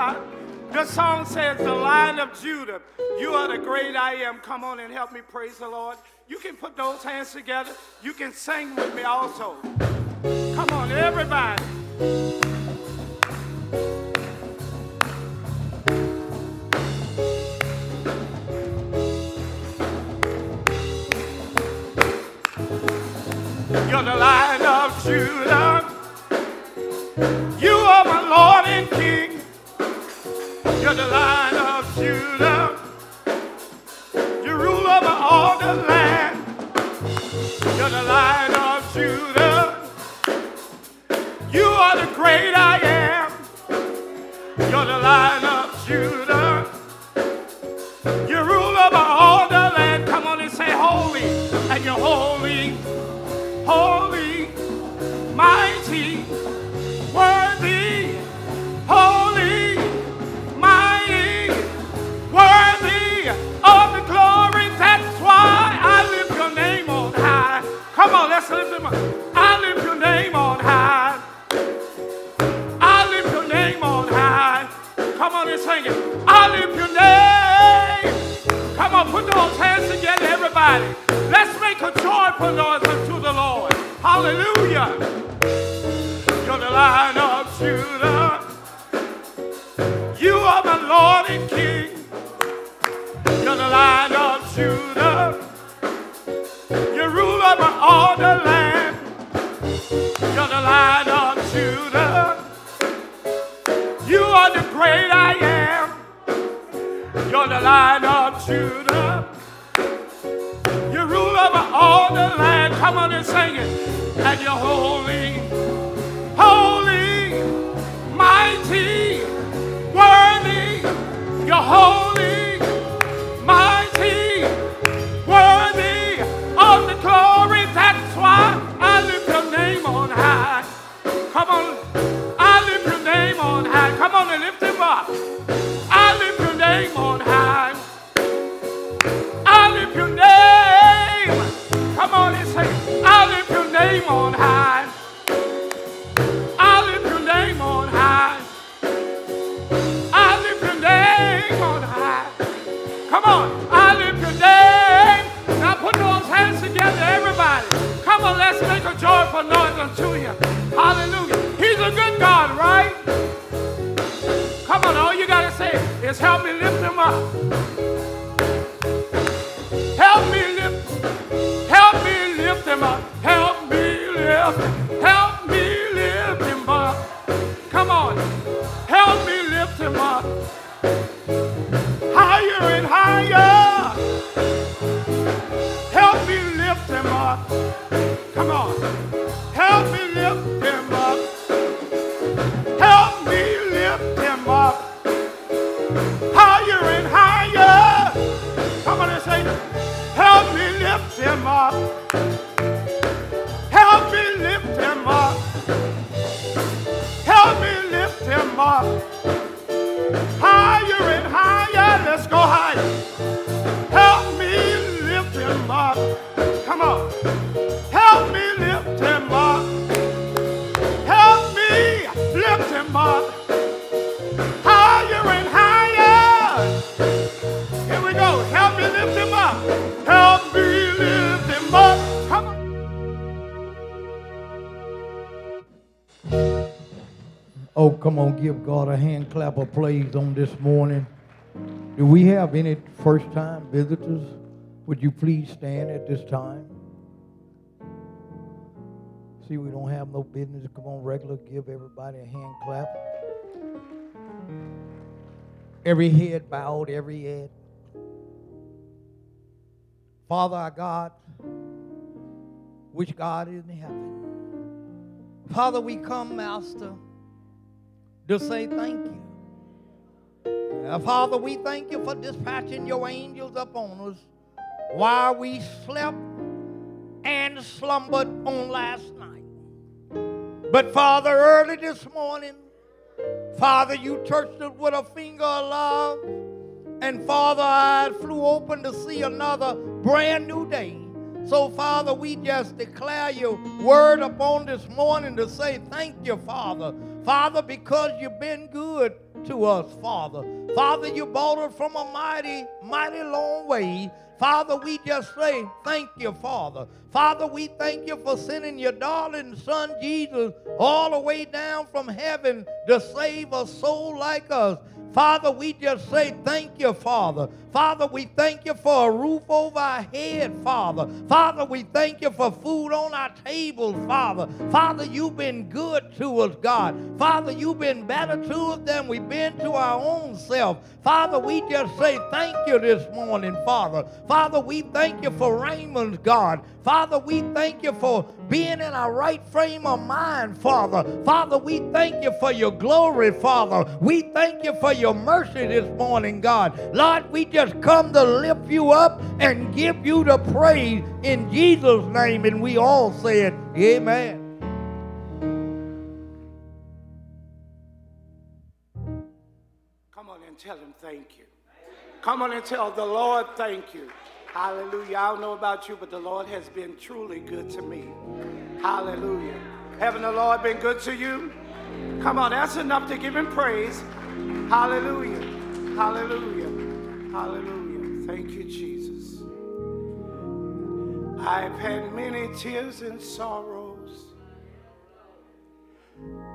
The song says, The Lion of Judah, you are the great I am. Come on and help me praise the Lord. You can put those hands together. You can sing with me also. Come on, everybody. You're the Lion of Judah. You rule over all the land. You're the Lion of Judah. You are the great I am. You're the Lion of Judah. You rule over all the land. Come on and say holy. And you're holy, holy, Come on, let's lift him up. I lift your name on high. I lift your name on high. Come on and sing it. I lift your name. Come on, put those hands together, everybody. Let's make a joyful noise unto the Lord. Hallelujah. You're the Lion of Judah. You are my Lord and King. You're the Lion of Judah. All the land. You're the Lion of Judah. You are the great I am. You're the Lion of Judah. You rule over all the land. Come on and sing it. And you're holy, holy, mighty, God a hand clap of praise on this morning. Do we have any first time visitors? Would you please stand at this time? See, we don't have no business. Come on, regular, give everybody a hand clap. Every head bowed, every head. Father our God, which God is in heaven. Father, we come, Master, to say thank you. Uh, Father, we thank you for dispatching your angels upon us while we slept and slumbered on last night. But Father, early this morning, Father, you touched us with a finger of love. And Father, I flew open to see another brand new day. So, Father, we just declare your word upon this morning to say thank you, Father. Father, because you've been good to us, Father. Father, you brought us from a mighty, mighty long way. Father, we just say thank you, Father. Father, we thank you for sending your darling son Jesus all the way down from heaven to save a soul like us. Father, we just say thank you, Father. Father, we thank you for a roof over our head, Father. Father, we thank you for food on our tables, Father. Father, you've been good to us, God. Father, you've been better to us than we've been to our own self. Father, we just say thank you this morning, Father. Father, we thank you for Raymond's God. Father, we thank you for being in our right frame of mind, Father. Father, we thank you for your glory, Father. We thank you for your mercy this morning, God. Lord, we just come to lift you up and give you the praise in Jesus' name. And we all said, Amen. Come on and tell him thank you. Come on and tell the Lord thank you. Hallelujah. I don't know about you, but the Lord has been truly good to me. Hallelujah. Haven't the Lord been good to you? Come on, that's enough to give him praise. Hallelujah. Hallelujah. Hallelujah. Thank you, Jesus. I've had many tears and sorrows.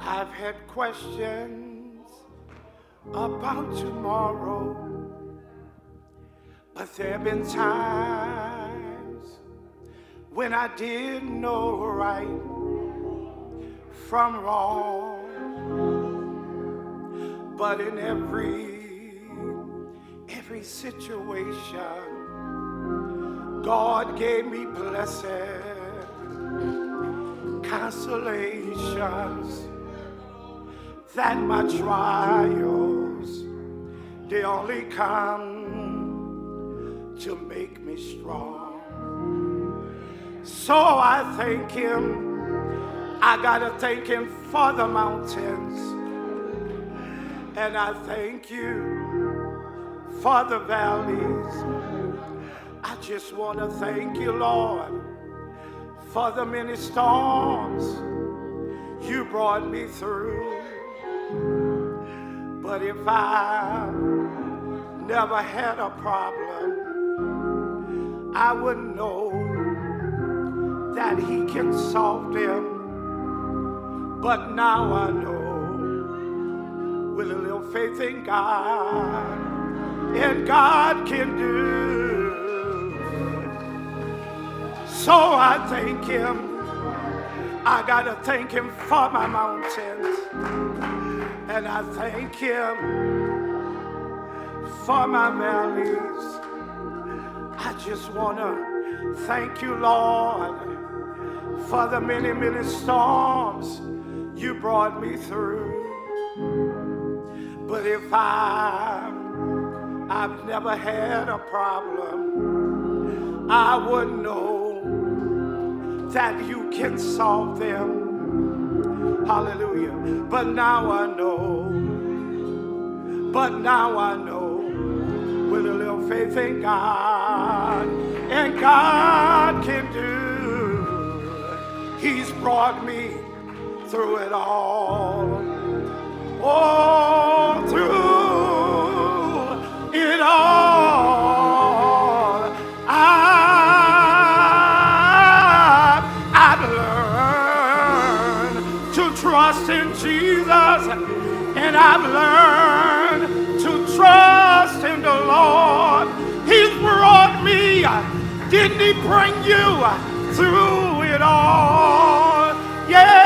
I've had questions about tomorrow. But there have been times when I didn't know right from wrong. But in every every situation, God gave me blessed consolations that my trials they only come to make me strong. So I thank him. I gotta thank him for the mountains. And I thank you for the valleys. I just wanna thank you, Lord, for the many storms you brought me through. But if I never had a problem, I wouldn't know that He can solve them. But now I know with a little faith in God, and God can do. So I thank Him. I gotta thank Him for my mountains, and I thank Him for my valleys. I just want to thank you, Lord, for the many, many storms you brought me through. But if I, I've never had a problem, I would know that you can solve them. Hallelujah. But now I know, but now I know with a little faith in God, and God can do. He's brought me through it all. Oh, through trust in Jesus, and I've learned to trust in the Lord. He's brought me. Didn't he bring you through it all? Yes,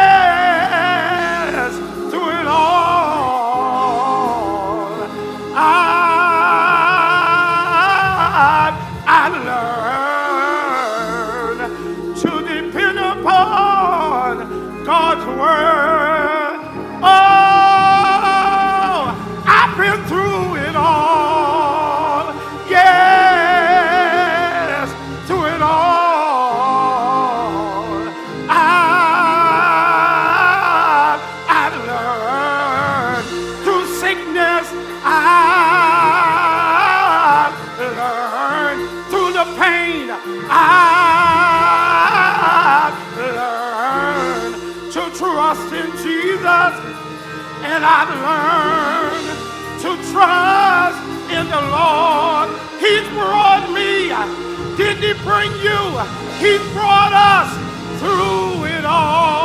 Didn't he bring you? He brought us through it all.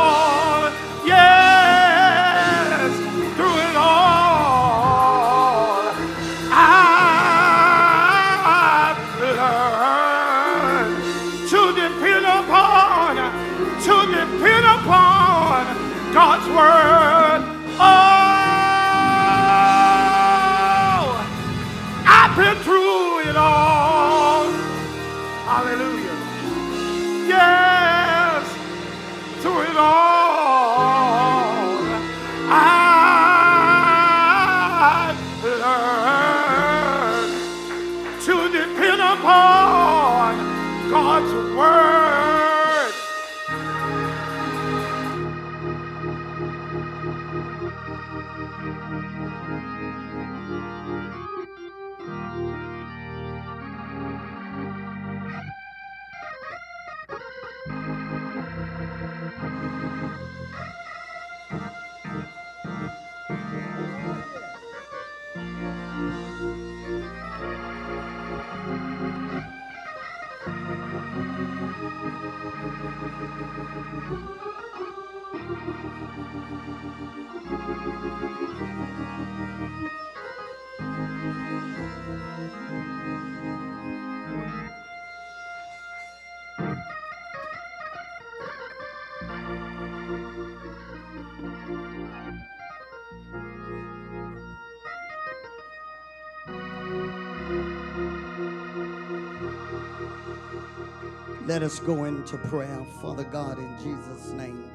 Let us go into prayer. Father God, in Jesus' name,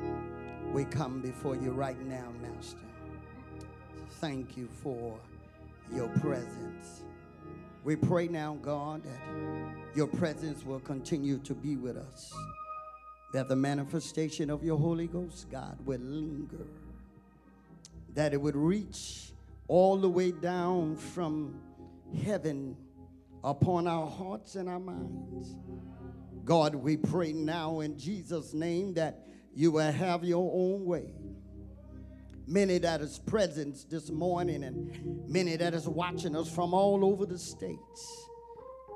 we come before you right now, Master. Thank you for your presence. We pray now, God, that your presence will continue to be with us, that the manifestation of your Holy Ghost, God, will linger, that it would reach all the way down from heaven upon our hearts and our minds. God, we pray now in Jesus' name that you will have your own way. Many that is present this morning and many that is watching us from all over the states.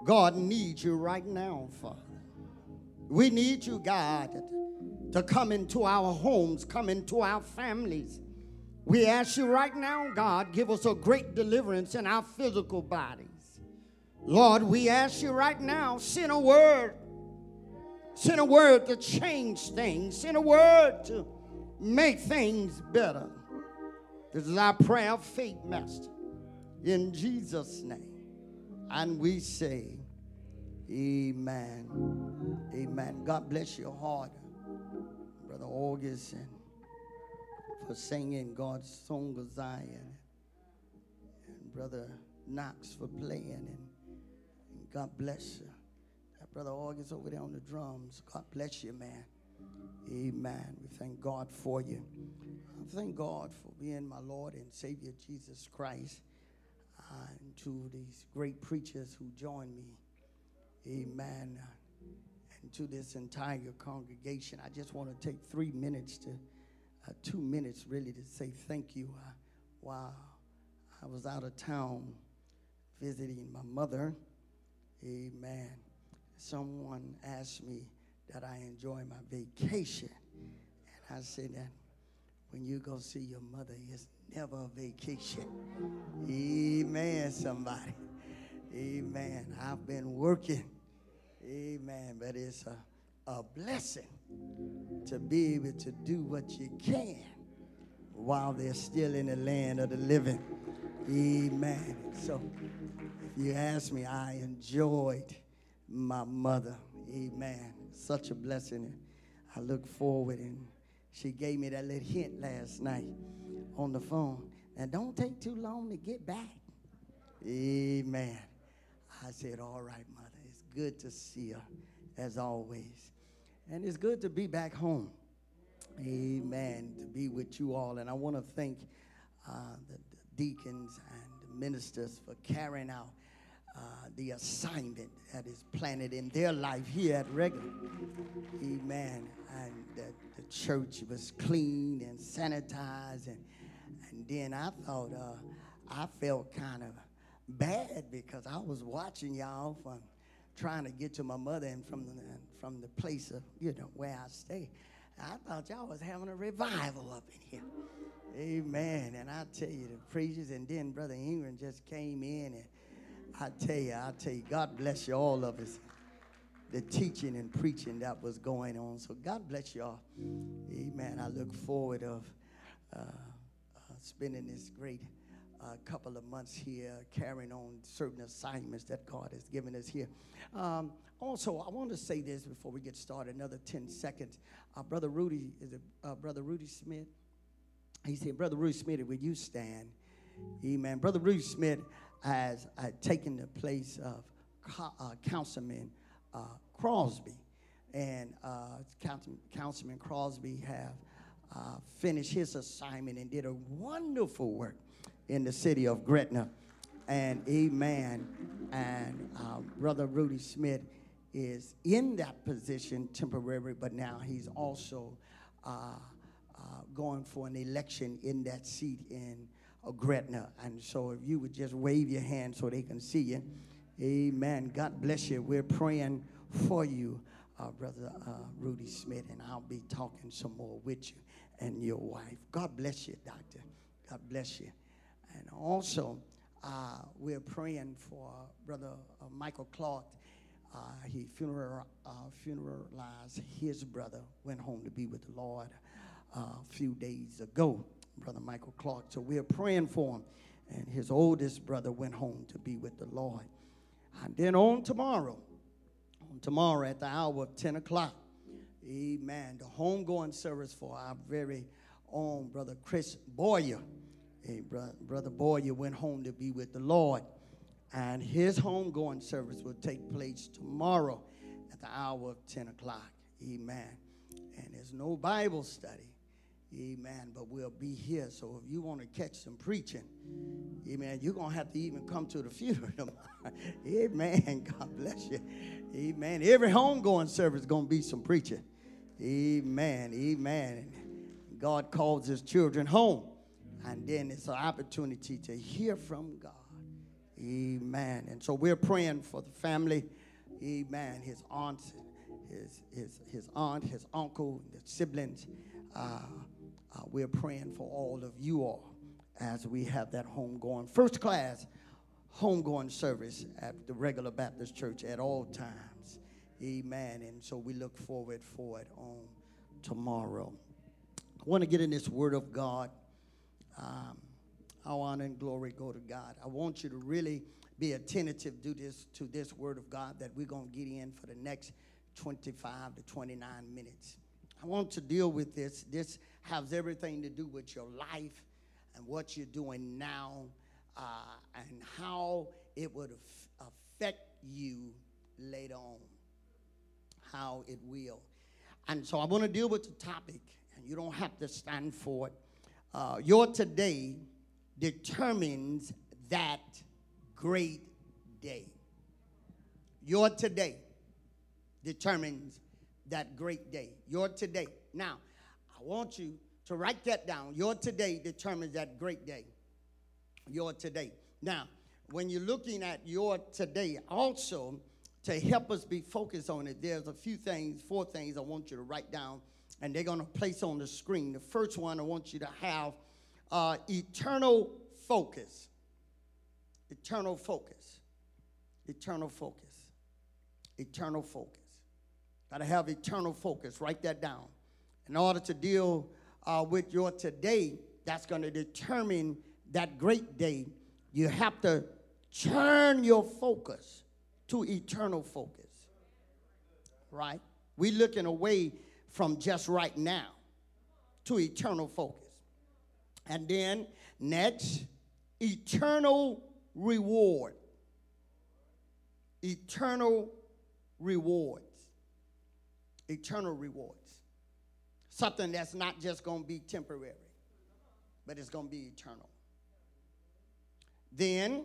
God needs you right now, Father. We need you, God, to come into our homes, come into our families. We ask you right now, God, give us a great deliverance in our physical bodies. Lord, we ask you right now, send a word Send a word to change things. Send a word to make things better. This is our prayer of faith, Master. In Jesus' name. And we say, Amen. Amen. God bless your heart, Brother August, and for singing God's song of Zion. And Brother Knox for playing. And, God bless you. Brother August over there on the drums. God bless you, man. Amen. We thank God for you. I thank God for being my Lord and Savior Jesus Christ. And to these great preachers who join me. Amen. And to this entire congregation, I just want to take three minutes to, uh, two minutes really, to say thank you. Uh, while I was out of town visiting my mother. Amen someone asked me that I enjoy my vacation. And I said that when you go see your mother, it's never a vacation. Amen, somebody. Amen. I've been working. Amen. But it's a, a blessing to be able to do what you can while they're still in the land of the living. Amen. So if you ask me, I enjoyed my mother. Amen. Such a blessing. I look forward and she gave me that little hint last night on the phone. And don't take too long to get back. Amen. I said, All right, mother. It's good to see her as always. And it's good to be back home. Amen. To be with you all. And I want to thank uh, the, the deacons and the ministers for carrying out uh, the assignment that is planted in their life here at Regular. Amen. And the, the church was clean and sanitized. And, and then I thought uh, I felt kind of bad because I was watching y'all from trying to get to my mother and from the, from the place of, you know, where I stay. I thought y'all was having a revival up in here. Amen. And I tell you, the preachers, and then Brother Ingram just came in, and I tell you, I tell you, God bless you, all of us. The teaching and preaching that was going on. So God bless y'all. Amen. I look forward of uh, uh, spending this great uh, couple of months here, carrying on certain assignments that God has given us here. Um, also, I want to say this before we get started. Another ten seconds. Uh, Brother Rudy is it uh, Brother Rudy Smith? He said, Brother Rudy Smith, will you stand? Amen. Brother Rudy Smith has uh, taken the place of uh, Councilman uh, Crosby. And uh, Councilman Crosby have uh, finished his assignment and did a wonderful work in the city of Gretna. And amen. And uh, Brother Rudy Smith is in that position temporarily, but now he's also going for an election in that seat in Gretna. And so if you would just wave your hand so they can see you. Amen. God bless you. We're praying for you, uh, Brother uh, Rudy Smith, and I'll be talking some more with you and your wife. God bless you, Doctor. God bless you. And also, uh, we're praying for Brother uh, Michael Clark. Uh, he funeral, uh, funeralized his brother, went home to be with the Lord a few days ago, Brother Michael Clark. So we're praying for him. And his oldest brother went home to be with the Lord. And then on tomorrow, on tomorrow at the hour of 10 o'clock, amen, the homegoing service for our very own Brother Chris Boyer. Hey, brother, brother Boyer went home to be with the Lord. And his homegoing service will take place tomorrow at the hour of 10 o'clock. Amen. And there's no Bible study. Amen. But we'll be here. So if you want to catch some preaching, amen, you're going to have to even come to the funeral tomorrow. amen. God bless you. Amen. Every homegoing service is going to be some preaching. Amen. Amen. God calls his children home. And then it's an opportunity to hear from God. Amen. And so we're praying for the family. Amen. His aunts, his, his, his aunt, his uncle, the siblings. Uh, uh, we're praying for all of you all as we have that homegoing, first class homegoing service at the regular Baptist church at all times. Amen. And so we look forward for it on tomorrow. I want to get in this word of God. Um, our honor and glory go to God. I want you to really be attentive to this, to this word of God that we're going to get in for the next 25 to 29 minutes. I want to deal with this. This has everything to do with your life and what you're doing now uh, and how it would affect you later on. How it will. And so I want to deal with the topic, and you don't have to stand for it. Uh, your today determines that great day. Your today determines that great day. Your today. Now, I want you to write that down. Your today determines that great day. Your today. Now, when you're looking at your today, also to help us be focused on it, there's a few things, four things I want you to write down, and they're going to place on the screen. The first one I want you to have uh, eternal focus. Eternal focus. Eternal focus. Eternal focus. Got to have eternal focus. Write that down. In order to deal uh, with your today, that's going to determine that great day. You have to turn your focus to eternal focus. Right? We're looking away from just right now to eternal focus. And then next, eternal reward. Eternal rewards. Eternal rewards. Something that's not just going to be temporary, but it's going to be eternal. Then,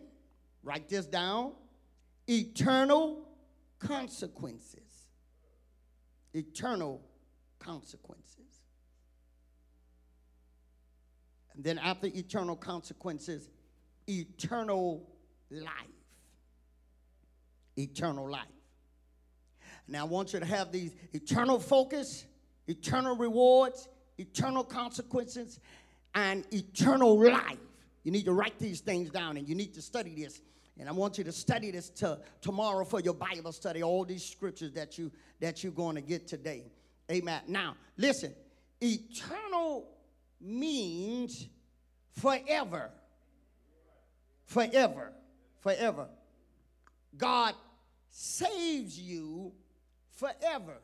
write this down eternal consequences. Eternal consequences. And then, after eternal consequences, eternal life. Eternal life. Now, I want you to have these eternal focus, eternal rewards, eternal consequences, and eternal life. You need to write these things down and you need to study this. And I want you to study this to, tomorrow for your Bible study, all these scriptures that, you, that you're going to get today. Amen. Now, listen eternal means forever. Forever. Forever. God saves you forever.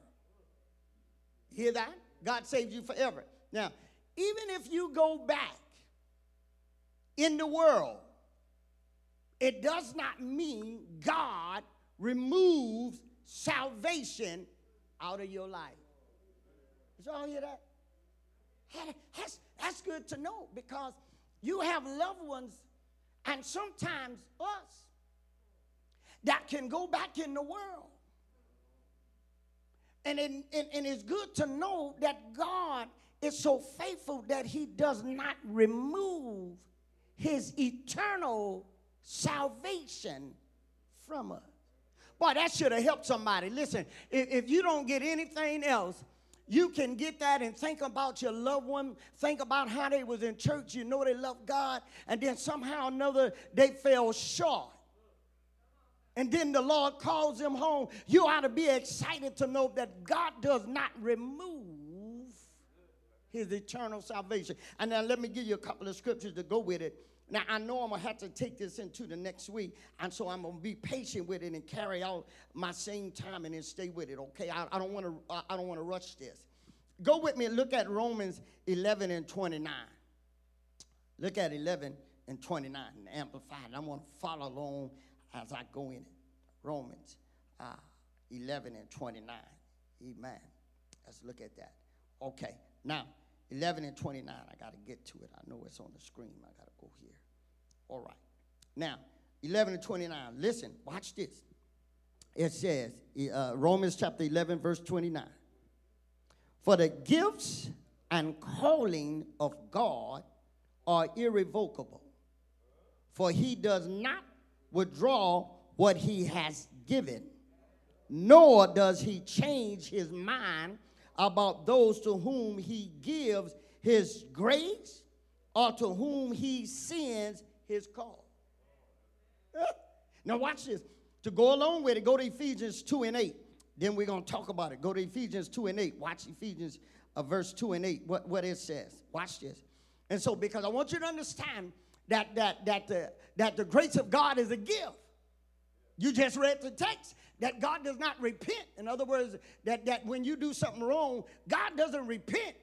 Hear that? God saves you forever. Now, even if you go back in the world, it does not mean God removes salvation out of your life. Did y'all hear that? That's, that's good to know because you have loved ones, and sometimes us, that can go back in the world. And, it, and, and it's good to know that God is so faithful that he does not remove his eternal salvation from us. Boy, that should have helped somebody. Listen, if, if you don't get anything else, you can get that and think about your loved one think about how they was in church you know they love god and then somehow or another they fell short and then the lord calls them home you ought to be excited to know that god does not remove his eternal salvation and now let me give you a couple of scriptures to go with it now, I know I'm going to have to take this into the next week, and so I'm going to be patient with it and carry out my same time and then stay with it, okay? I, I don't want to I don't want to rush this. Go with me and look at Romans 11 and 29. Look at 11 and 29 and Amplified. I'm going to follow along as I go in it. Romans uh, 11 and 29. Amen. Let's look at that. Okay. Now, 11 and 29. I got to get to it. I know it's on the screen. I got to go here. All right. Now, 11 and 29. Listen, watch this. It says, uh, Romans chapter 11, verse 29. For the gifts and calling of God are irrevocable. For he does not withdraw what he has given, nor does he change his mind about those to whom he gives his grace or to whom he sends his call. Now, watch this. To go along with it, go to Ephesians 2 and 8. Then we're going to talk about it. Go to Ephesians 2 and 8. Watch Ephesians uh, verse 2 and 8, what, what it says. Watch this. And so, because I want you to understand that, that, that, the, that the grace of God is a gift. You just read the text that God does not repent. In other words, that, that when you do something wrong, God doesn't repent.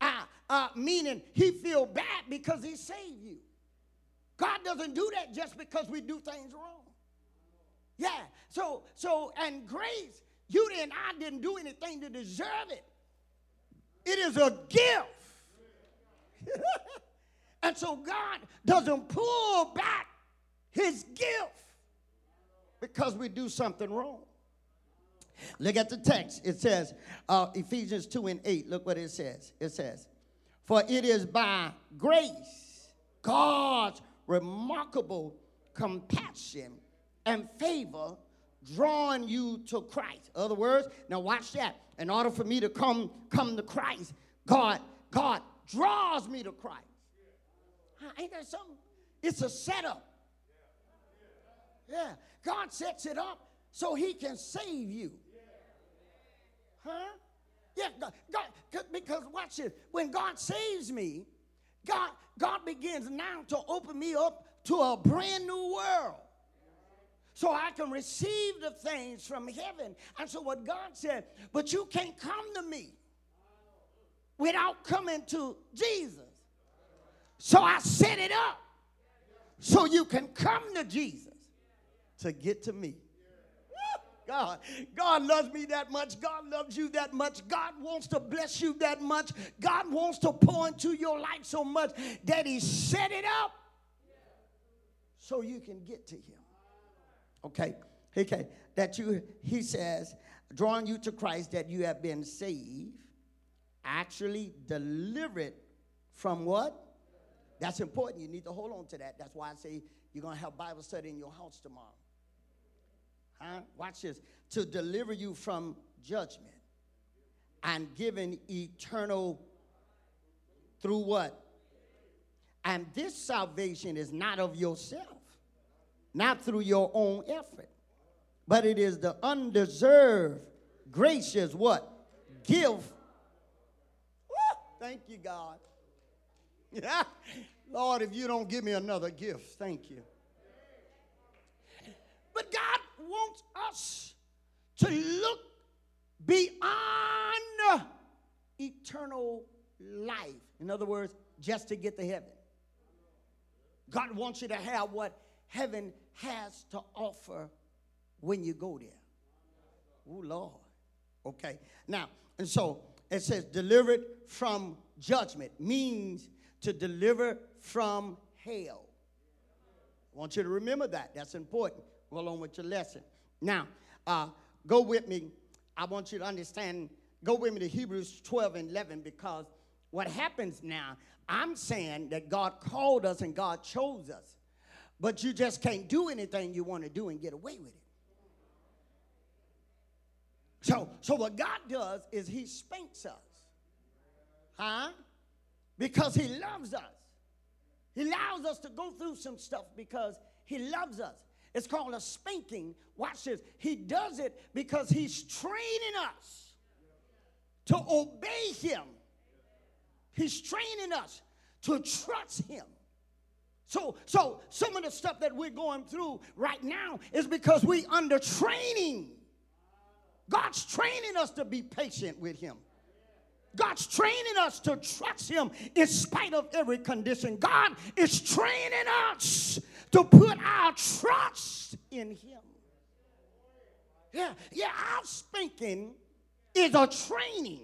Uh, uh, meaning he feel bad because he saved you. God doesn't do that just because we do things wrong. Yeah. So so and grace, you and I didn't do anything to deserve it. It is a gift. and so God doesn't pull back his gift because we do something wrong. Look at the text. It says, uh, Ephesians 2 and 8. Look what it says. It says, For it is by grace, God's remarkable compassion and favor drawing you to Christ. Other words, now watch that. In order for me to come come to Christ, God God draws me to Christ. Ain't that something? It's a setup. Yeah, God sets it up so He can save you. Huh? Yeah, God, God, because watch this. When God saves me, God, God begins now to open me up to a brand new world. So I can receive the things from heaven. And so what God said, but you can't come to me without coming to Jesus. So I set it up so you can come to Jesus to get to me. God, God loves me that much. God loves you that much. God wants to bless you that much. God wants to pour into your life so much that He set it up so you can get to Him. Okay, okay. That you, He says, drawing you to Christ, that you have been saved, actually delivered from what? That's important. You need to hold on to that. That's why I say You're going to have Bible study in your house tomorrow. Huh? Watch this. To deliver you from judgment and giving eternal through what? And this salvation is not of yourself, not through your own effort, but it is the undeserved, gracious what? Give. Thank you, God. Yeah. Lord, if you don't give me another gift, thank you. But God wants us to look beyond eternal life. In other words, just to get to heaven. God wants you to have what heaven has to offer when you go there. Oh, Lord. Okay. Now, and so it says, delivered from judgment means to deliver from hell. I want you to remember that. That's important. Go along with your lesson. Now, uh, go with me. I want you to understand. Go with me to Hebrews 12 and 11 because what happens now, I'm saying that God called us and God chose us, but you just can't do anything you want to do and get away with it. So, so what God does is He spanks us, huh? Because He loves us. He allows us to go through some stuff because He loves us. It's called a spanking. Watch this. He does it because He's training us to obey Him. He's training us to trust Him. So, so some of the stuff that we're going through right now is because we under training. God's training us to be patient with Him. God's training us to trust Him in spite of every condition. God is training us to put our trust in Him. Yeah, yeah, our spanking is a training.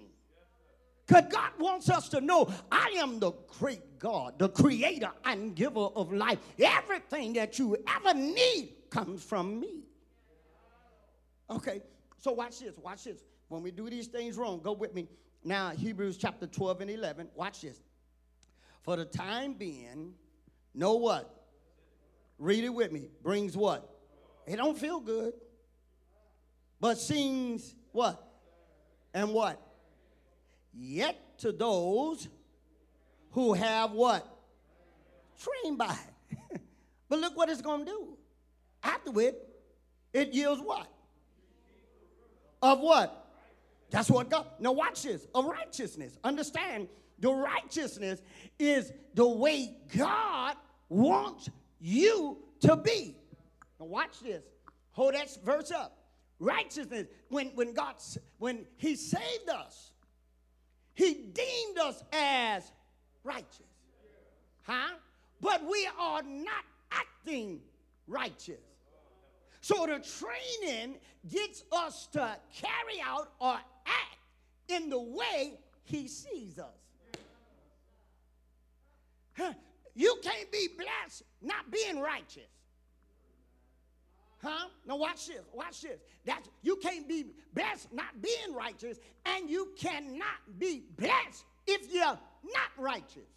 Because God wants us to know I am the great God, the creator and giver of life. Everything that you ever need comes from me. Okay, so watch this, watch this. When we do these things wrong, go with me. Now, Hebrews chapter 12 and 11, watch this. For the time being, know what? Read it with me. Brings what? It don't feel good. But seems what? And what? Yet to those who have what? Trained by but look what it's going to do. Afterward, it yields what? Of what? That's what God. Now watch this. Of righteousness. Understand the righteousness is the way God wants you to be. Now watch this. Hold that verse up. Righteousness. When when God when He saved us, He deemed us as righteous. Huh? But we are not acting righteous. So the training gets us to carry out or act in the way he sees us. Huh? You can't be blessed not being righteous. Huh? Now watch this. Watch this. That's you can't be blessed not being righteous, and you cannot be blessed if you're not righteous.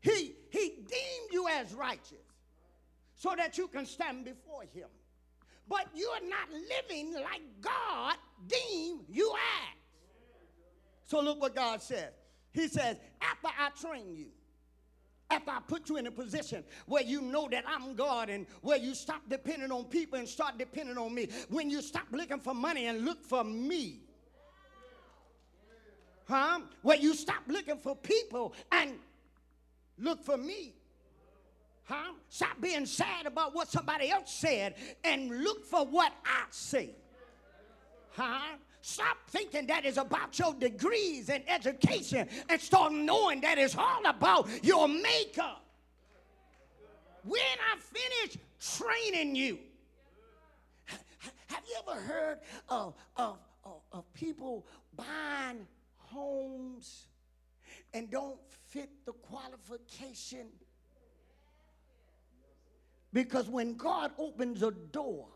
He he deemed you as righteous so that you can stand before him. But you're not living like God deemed you as. So look what God says. He says, after I train you, after I put you in a position where you know that I'm God and where you stop depending on people and start depending on me, when you stop looking for money and look for me, huh? Where you stop looking for people and look for me. Huh? Stop being sad about what somebody else said and look for what I say. Huh? Stop thinking that is about your degrees and education and start knowing that it's all about your makeup. When I finish training you, have you ever heard of, of, of, of people buying homes and don't fit the qualification? Because when God opens a door,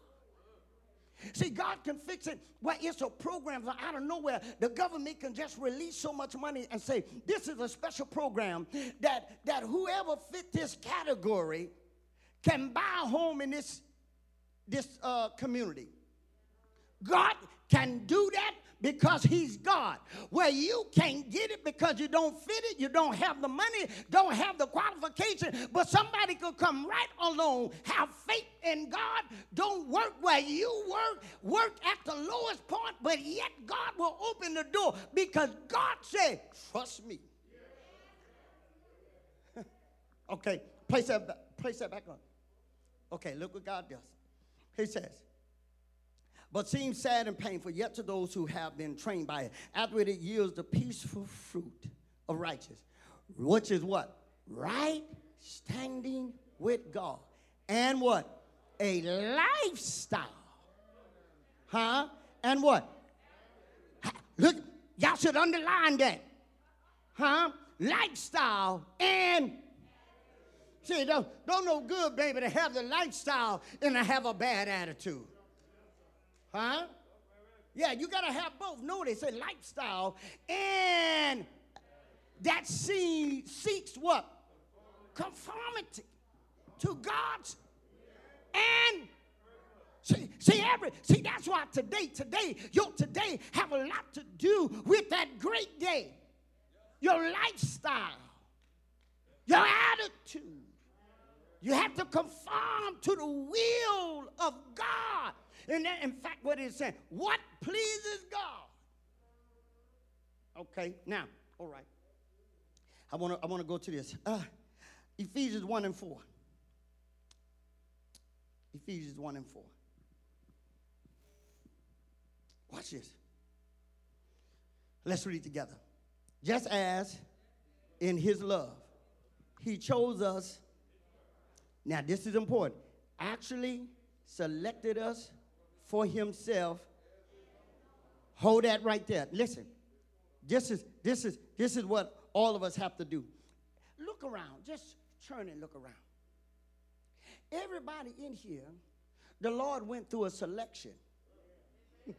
See, God can fix it. Well, it's a program out of nowhere. The government can just release so much money and say, this is a special program that, that whoever fit this category can buy a home in this, this uh, community. God can do that because he's God. Where you can't get it because you don't fit it, you don't have the money, don't have the qualification, but somebody could come right along, have faith in God, don't work where you work, work at the lowest point, but yet God will open the door because God said, trust me. okay, place that, place that back on. Okay, look what God does. He says, but seems sad and painful, yet to those who have been trained by it. After it, it yields the peaceful fruit of righteousness, which is what? Right standing with God. And what? A lifestyle. Huh? And what? Look, y'all should underline that. Huh? Lifestyle and See, don't, don't no good, baby, to have the lifestyle and to have a bad attitude. Huh? Yeah, you got to have both. Notice a lifestyle and that see, seeks what? Conformity to God's and see, see every see that's why today, today, your today have a lot to do with that great day. Your lifestyle, your attitude. You have to conform to the will of God. And that, in fact, what it's saying, what pleases God? Okay, now, all right. I want to I wanna go to this. Uh, Ephesians 1 and 4. Ephesians 1 and 4. Watch this. Let's read together. Just as in his love, he chose us. Now, this is important. Actually, selected us for himself. Hold that right there. Listen. This is this is this is what all of us have to do. Look around. Just turn and look around. Everybody in here, the Lord went through a selection. you,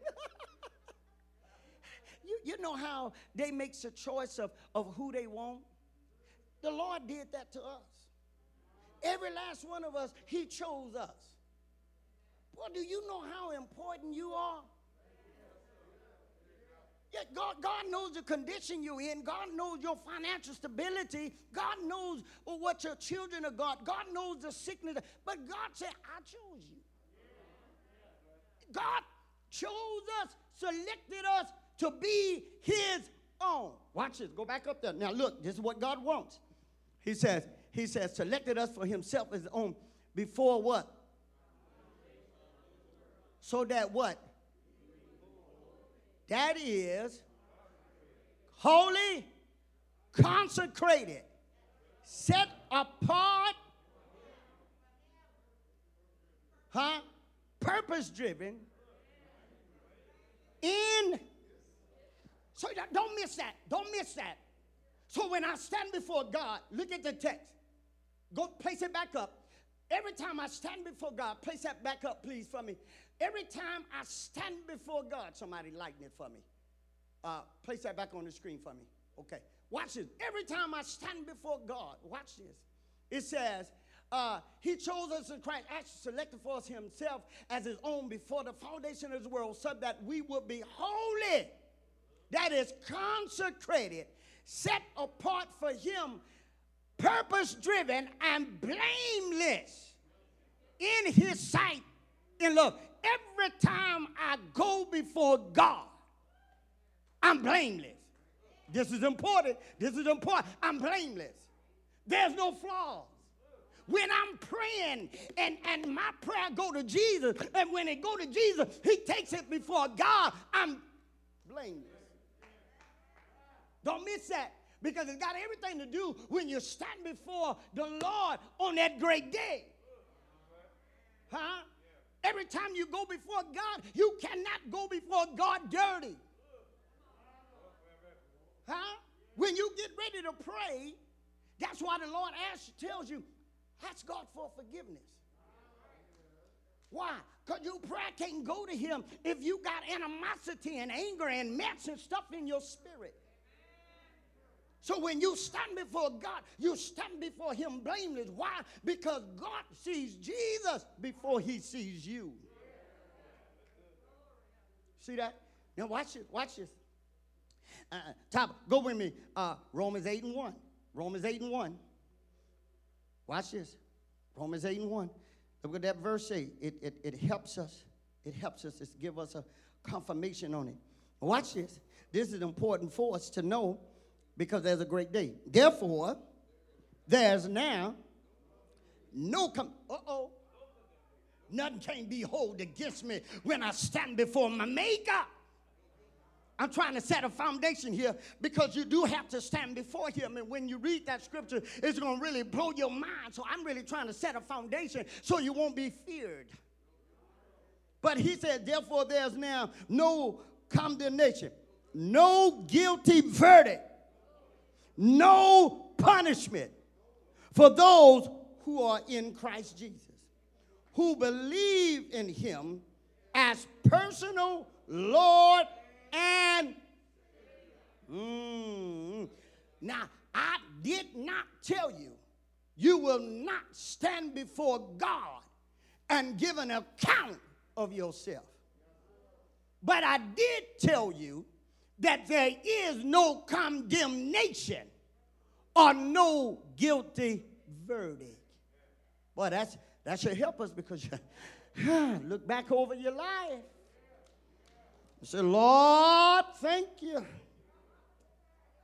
you know how they makes a choice of, of who they want? The Lord did that to us. Every last one of us, He chose us. Well, do you know how important you are? Yeah, God, God knows the condition you're in. God knows your financial stability. God knows what your children are got. God knows the sickness. But God said, I chose you. God chose us, selected us to be his own. Watch this. Go back up there. Now look, this is what God wants. He says, He says, selected us for himself as his own before what? So that what? That is holy, consecrated, set apart, huh? Purpose driven, in. So don't miss that. Don't miss that. So when I stand before God, look at the text. Go place it back up. Every time I stand before God, place that back up, please, for me. Every time I stand before God, somebody lighten it for me. Uh, place that back on the screen for me. Okay. Watch this. Every time I stand before God, watch this. It says, uh, He chose us in Christ, actually selected for us Himself as His own before the foundation of the world, so that we would be holy. That is consecrated, set apart for Him, purpose driven, and blameless in His sight. And look, every time I go before God, I'm blameless. This is important. This is important. I'm blameless. There's no flaws. When I'm praying and, and my prayer go to Jesus, and when it go to Jesus, he takes it before God, I'm blameless. Don't miss that because it's got everything to do when you stand before the Lord on that great day. Huh? Every time you go before God, you cannot go before God dirty. Huh? When you get ready to pray, that's why the Lord asks, tells you, ask God for forgiveness. Why? Because your prayer can't go to Him if you got animosity and anger and mess and stuff in your spirit. So when you stand before God, you stand before Him blameless. Why? Because God sees Jesus before He sees you. See that? Now watch this. Watch this. Uh, top, go with me. Uh, Romans 8 and 1. Romans 8 and 1. Watch this. Romans 8 and 1. Look at that verse 8. It, it, it helps us. It helps us. It give us a confirmation on it. Watch this. This is important for us to know because there's a great day. Therefore, there's now no com- uh-oh. Nothing can be hold against me when I stand before my maker. I'm trying to set a foundation here because you do have to stand before him. And when you read that scripture, it's going to really blow your mind. So I'm really trying to set a foundation so you won't be feared. But he said, therefore, there's now no condemnation, no guilty verdict, no punishment for those who are in Christ Jesus, who believe in him as personal Lord and mm, now I did not tell you you will not stand before God and give an account of yourself. But I did tell you that there is no condemnation or no guilty verdict. Boy, that's that should help us because you look back over your life and Say, Lord, thank you.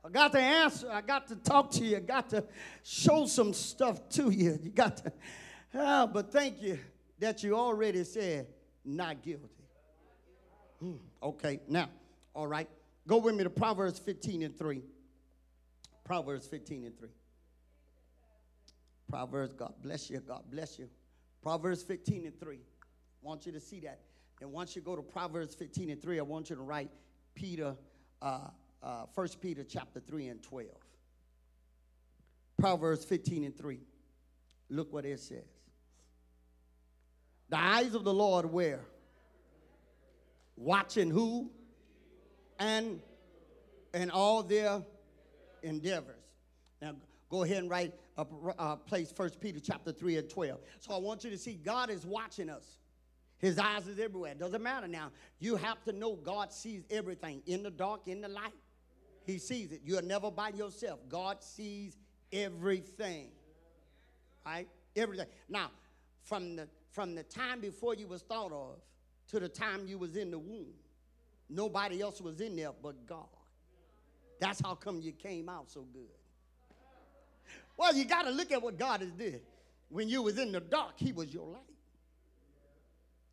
I got to answer. I got to talk to you. I got to show some stuff to you. You got to, ah, but thank you that you already said not guilty. Hmm, okay, now, all right. Go with me to Proverbs 15 and 3. Proverbs 15 and 3. Proverbs, God bless you. God bless you. Proverbs 15 and 3. I want you to see that. And once you go to Proverbs 15 and 3, I want you to write Peter, uh, uh, 1 Peter chapter 3 and 12. Proverbs 15 and 3. Look what it says. The eyes of the Lord where? Watching who? And and all their endeavors. Now go ahead and write a place First Peter chapter 3 and 12. So I want you to see God is watching us. His eyes is everywhere. It doesn't matter now. You have to know God sees everything in the dark, in the light. He sees it. You're never by yourself. God sees everything. Right? Everything. Now, from the from the time before you was thought of to the time you was in the womb, nobody else was in there but God. That's how come you came out so good. Well, you got to look at what God has did. When you was in the dark, he was your light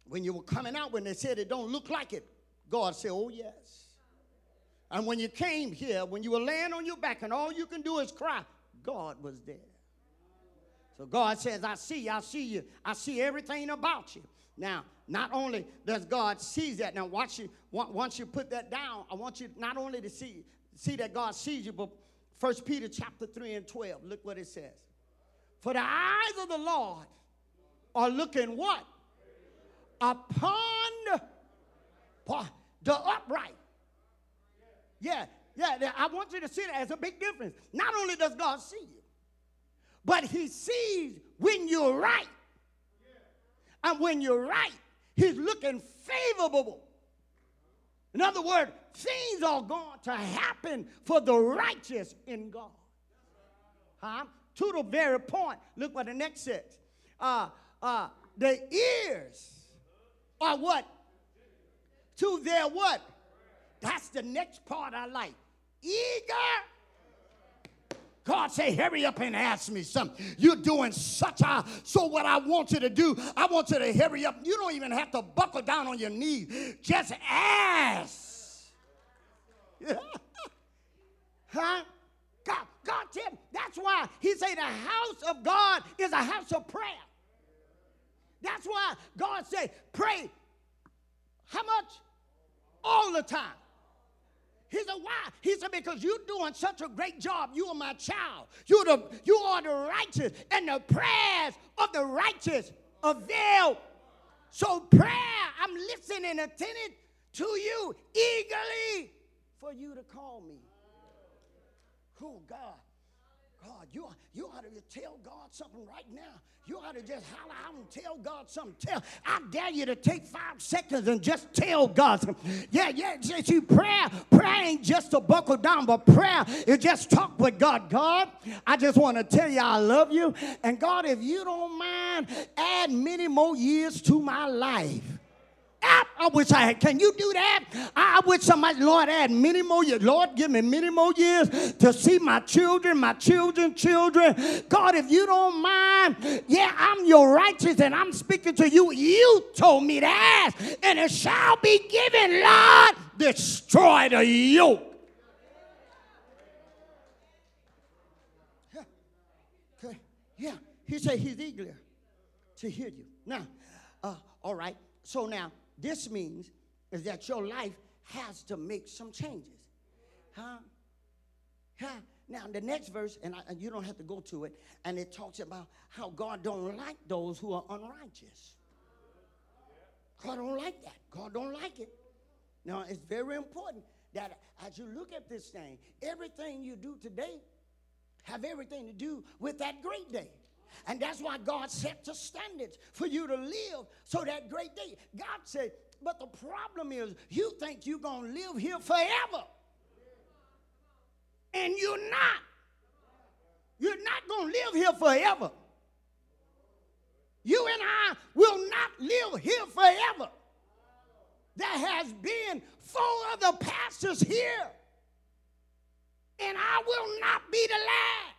when you were coming out, when they said it don't look like it, God said, Oh, yes. And when you came here, when you were laying on your back and all you can do is cry, God was there. So God says, I see, I see you, I see everything about you. Now, not only does God see that, now once you once you put that down, I want you not only to see see that God sees you, but First Peter chapter 3 and 12, look what it says. For the eyes of the Lord are looking what? upon the upright. Yeah, yeah, I want you to see that as a big difference. Not only does God see you, but He sees when you're right. And when you're right, He's looking favorable. In other words, things are going to happen for the righteous in God. Huh? To the very point, look what the next says. Uh, uh, the ears or what? To their what? That's the next part I like. Eager. God say, hurry up and ask me something. You're doing such a, so what I want you to do, I want you to hurry up. You don't even have to buckle down on your knees. Just ask. huh? God, God said, that's why he said the house of God is a house of prayer. That's why God said, pray. How much? All the time. He said, why? He said, because you're doing such a great job. You are my child. You're the, you are the righteous, and the prayers of the righteous avail. So prayer, I'm listening attentive to you eagerly for you to call me. Oh, God. God, you, you ought to tell God something right now. You ought to just holler out and tell God something. Tell, I dare you to take five seconds and just tell God something. Yeah, yeah, see, prayer, prayer ain't just to buckle down, but prayer is just talk with God. God, I just want to tell you I love you. And God, if you don't mind, add many more years to my life. I wish I had. Can you do that? I wish somebody, Lord, add many more years. Lord, give me many more years to see my children, my children, children. God, if you don't mind, yeah, I'm your righteous and I'm speaking to you. You told me to ask, and it shall be given, Lord. Destroy the yoke. Yeah. Okay. Yeah. He said he's eager to hear you. Now, uh, all right. So now, this means is that your life has to make some changes. Huh? Huh? Now, the next verse, and, I, and you don't have to go to it, and it talks about how God don't like those who are unrighteous. God don't like that. God don't like it. Now, it's very important that as you look at this thing, everything you do today have everything to do with that great day. And that's why God set the standards for you to live so that great day. God said, but the problem is you think you're going to live here forever. And you're not. You're not going to live here forever. You and I will not live here forever. There has been four other pastors here, and I will not be the last.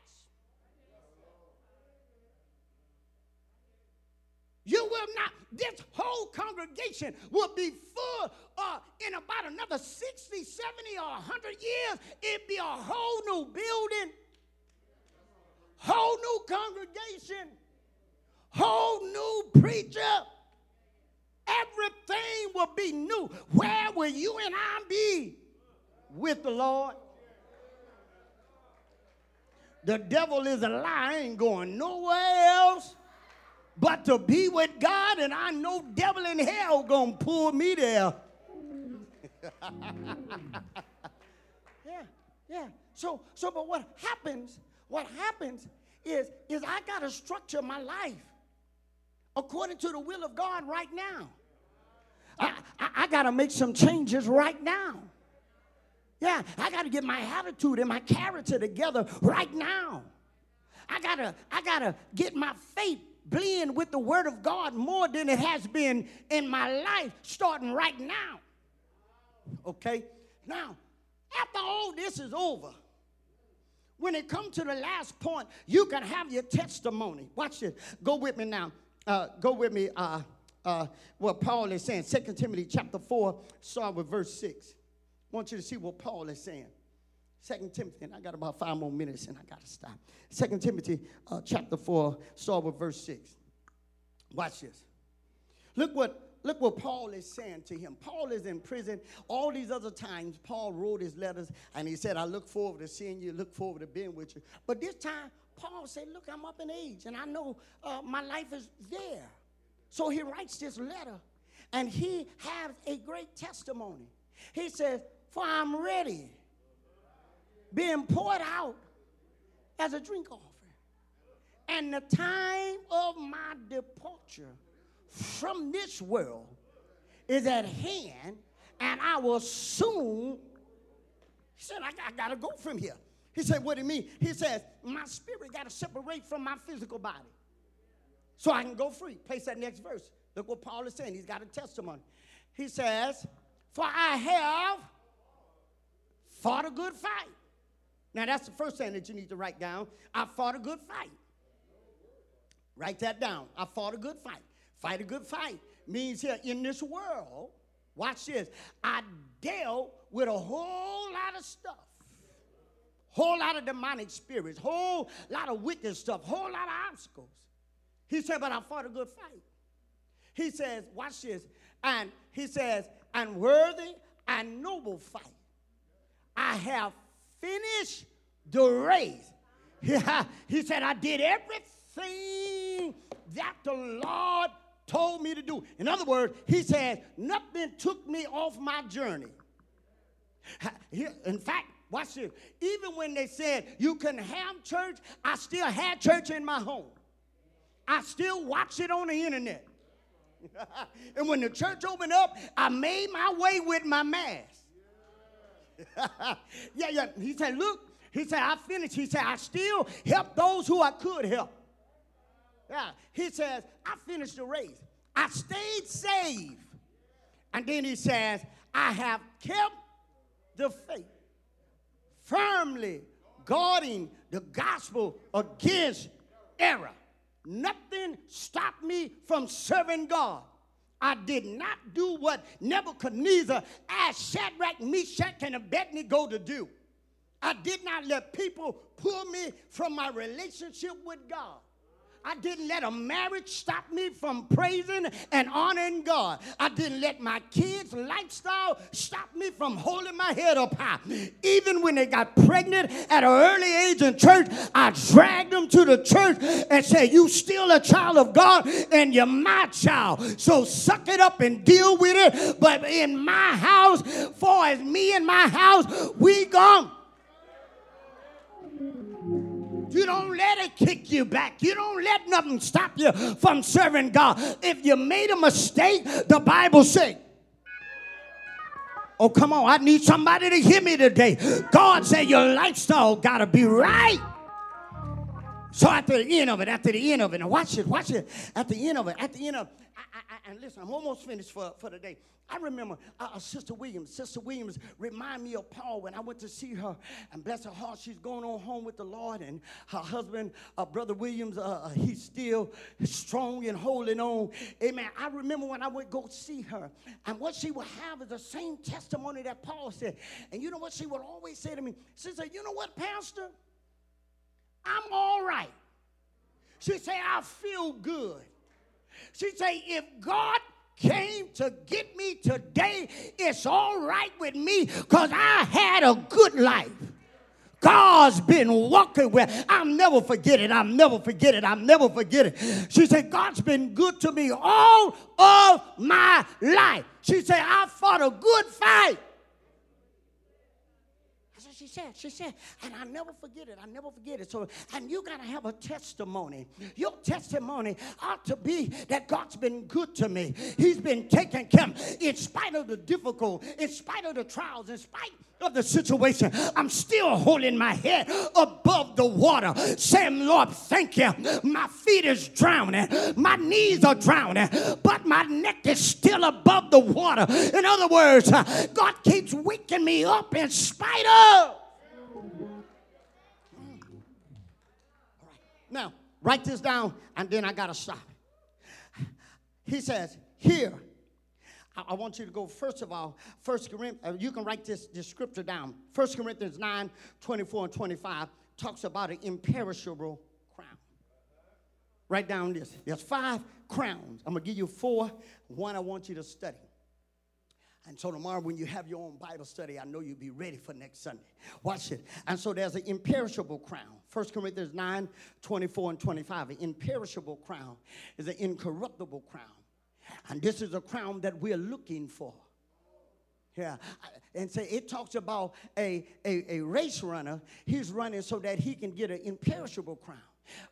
You will not, this whole congregation will be full uh, in about another 60, 70, or 100 years. It'd be a whole new building, whole new congregation, whole new preacher. Everything will be new. Where will you and I be? With the Lord. The devil is a lie. Ain't going nowhere else but to be with God, and I know devil in hell gonna pull me there. yeah, yeah. So, so, but what happens? What happens is, is I gotta structure my life according to the will of God right now. I, I, I gotta make some changes right now. Yeah, I gotta get my attitude and my character together right now. I gotta, I gotta get my faith blend with the Word of God more than it has been in my life, starting right now. Okay? Now, after all this is over, when it comes to the last point, you can have your testimony. Watch this. Go with me now. Uh, go with me. Uh, uh, what Paul is saying. 2 Timothy chapter 4, start with verse 6. I want you to see what Paul is saying. Second Timothy, and I got about five more minutes and I got to stop. Second Timothy uh, chapter 4, start with verse 6. Watch this. Look what look what Paul is saying to him. Paul is in prison. All these other times, Paul wrote his letters and he said, I look forward to seeing you, look forward to being with you. But this time, Paul said, Look, I'm up in age and I know uh, my life is there. So he writes this letter and he has a great testimony. He says, For I'm ready being poured out as a drink offering. And the time of my departure from this world is at hand, and I will soon. He said, I, I got to go from here. He said, What do you mean? He says, My spirit got to separate from my physical body so I can go free. Place that next verse. Look what Paul is saying. He's got a testimony. He says, For I have fought a good fight. Now, that's the first thing that you need to write down. I fought a good fight. Write that down. I fought a good fight. Fight a good fight means here in this world, watch this, I dealt with a whole lot of stuff. Whole lot of demonic spirits, whole lot of wicked stuff, whole lot of obstacles. He said, but I fought a good fight. He says, watch this, and he says, and worthy and noble fight. I have finish the race. he said, I did everything that the Lord told me to do. In other words, he said, nothing took me off my journey. In fact, Watch this. Even when they said you can have church, I still had church in my home. I still watch it on the internet. and when the church opened up, I made my way with my mask. yeah, yeah. He said, Look, he said, I finished. He said, I still help those who I could help. Yeah. He says, I finished the race. I stayed saved. And then he says, I have kept the faith, firmly guarding the gospel against error. Nothing stopped me from serving God. I did not do what Nebuchadnezzar asked Shadrach, Meshach, and Abednego to do. I did not let people pull me from my relationship with God. I didn't let a marriage stop me from praising and honoring God. I didn't let my kids' lifestyle stop me from holding my head up high. Even when they got pregnant at an early age in church, I dragged them to the church and said, You still a child of God and you're my child. So suck it up and deal with it. But in my house, for as me and my house, we gone you don't let it kick you back. You don't let nothing stop you from serving God. If you made a mistake, the Bible says, Oh, come on. I need somebody to hear me today. God said your lifestyle got to be right. So at the end of it, after the end of it, now watch it, watch it. At the end of it, at the end of I, I, and listen, I'm almost finished for, for the day. I remember uh, uh, Sister Williams. Sister Williams remind me of Paul when I went to see her. And bless her heart, she's going on home with the Lord. And her husband, uh, Brother Williams, uh, uh he's still strong and holding on. Amen. I remember when I would go see her. And what she would have is the same testimony that Paul said. And you know what she would always say to me? She said, You know what, Pastor? I'm all right. She said, I feel good. She said, if God came to get me today, it's all right with me because I had a good life. God's been walking with. I'll never forget it. I'll never forget it. I'll never forget it. She said, God's been good to me all of my life. She said, I fought a good fight said. She said, and I never forget it. I never forget it. So, and you got to have a testimony. Your testimony ought to be that God's been good to me. He's been taking care in spite of the difficult, in spite of the trials, in spite of the situation. I'm still holding my head above the water, saying, Lord, thank you. My feet is drowning, my knees are drowning, but my neck is still above the water. In other words, God keeps waking me up in spite of. Now, write this down, and then I got to stop. He says, Here, I, want you to go, first of all, First Corinthians, uh, you can write this, this scripture down. First Corinthians 9 24 and 25 talks about an imperishable crown. Write down this. There's five crowns. I'm to give you four. One I want you to study. And so tomorrow, when you have your own Bible study, I know you'll be ready for next Sunday. Watch it. And so there's an imperishable crown. 1 Corinthians 9 24 and 25. An imperishable crown is an incorruptible crown. And this is a crown that we're looking for. Yeah. And so it talks about a, a, a race runner. He's running so that he can get an imperishable crown.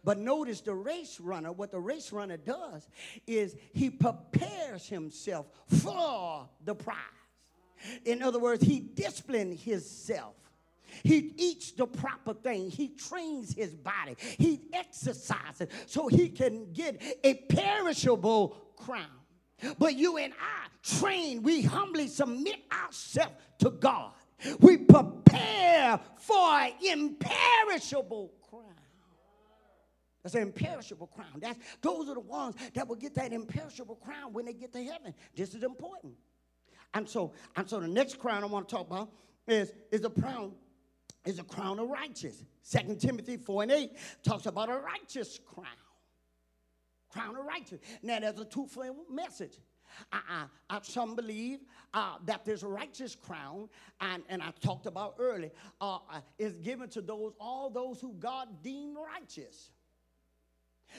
But notice the race runner, what the race runner does is he prepares himself for the prize. In other words, he disciplines himself. He eats the proper thing. He trains his body. He exercises so he can get a perishable crown. But you and I train, we humbly submit ourselves to God. We prepare for imperishable. That's an imperishable crown. That's, those are the ones that will get that imperishable crown when they get to heaven. This is important. And so, and so the next crown I want to talk about is, is a crown, is a crown of righteous. Second Timothy 4 and 8 talks about a righteous crown crown of righteousness. Now, there's a two-fold message. Some believe uh, that this righteous crown, and, and I talked about earlier, uh, uh, is given to those all those who God deemed righteous.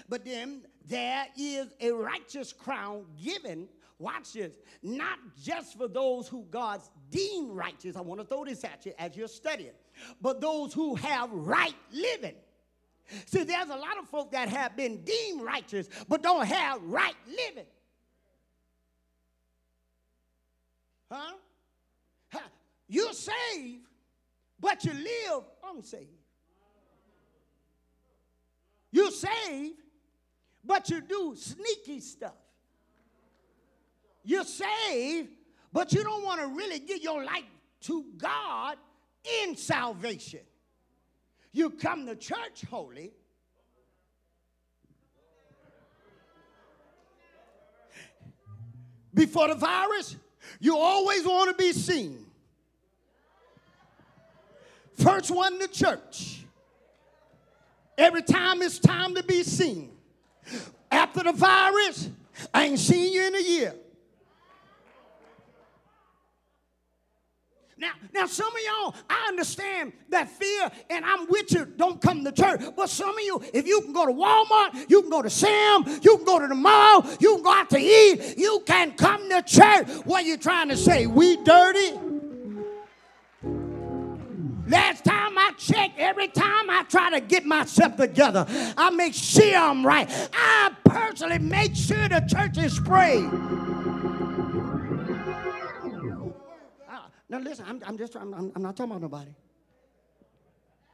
But then there is a righteous crown given Watch this. Not just for those who God's deemed righteous. I want to throw this at you as you're studying. But those who have right living. See, there's a lot of folk that have been deemed righteous but don't have right living. Huh? You're saved, but you live unsaved. You're saved, but you do sneaky stuff. You're saved, but you don't want to really give your life to God in salvation. You come to church holy. Before the virus, you always want to be seen. First one to church. Every time it's time to be seen. After the virus, I ain't seen you in a year. Now, now some of y'all, I understand that fear, and I'm with you. Don't come to church. But some of you, if you can go to Walmart, you can go to Sam, you can go to the mall, you can go out to eat, you can come to church. What are you trying to say? We dirty? Last time check, every time I try to get myself together, I make sure I'm right. I personally make sure the church is sprayed. Ah, now listen, I'm, I'm just I'm, I'm not talking about nobody.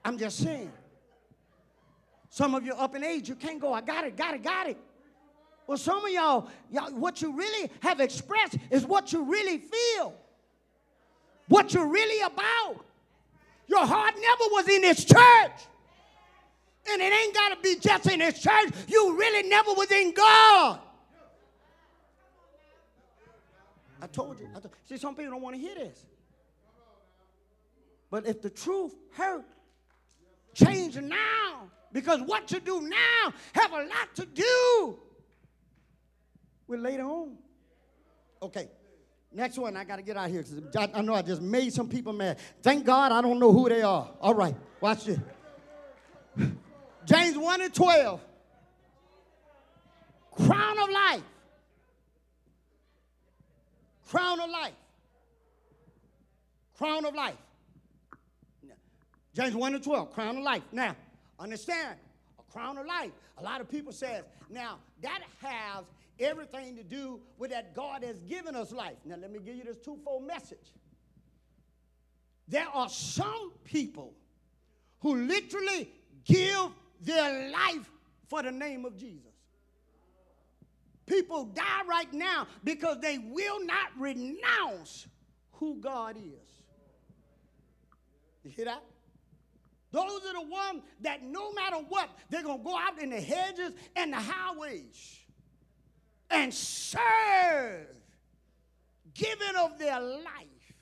I'm just saying. Some of you up in age, you can't go. I got it, got it, got it. Well, some of y'all, y'all, what you really have expressed is what you really feel. What you're really about. Your heart never was in this church. And it ain't got to be just in this church. You really never was in God. I told you. I told, see, some people don't want to hear this. But if the truth hurt, change now. Because what you do now have a lot to do with later on. Okay. Next one, I got to get out here because I, I, know I just made some people mad. Thank God I don't know who they are. All right, watch this. James 1 and 12. Crown of life. Crown of life. Crown of life. James 1 and 12, crown of life. Now, understand, a crown of life. A lot of people says, now that has everything to do with that God has given us life. Now, let me give you this twofold message. There are some people who literally give their life for the name of Jesus. People die right now because they will not renounce who God is. You hear that? Those are the ones that no matter what, they're going to go out in the hedges and the highways and serve, giving of their life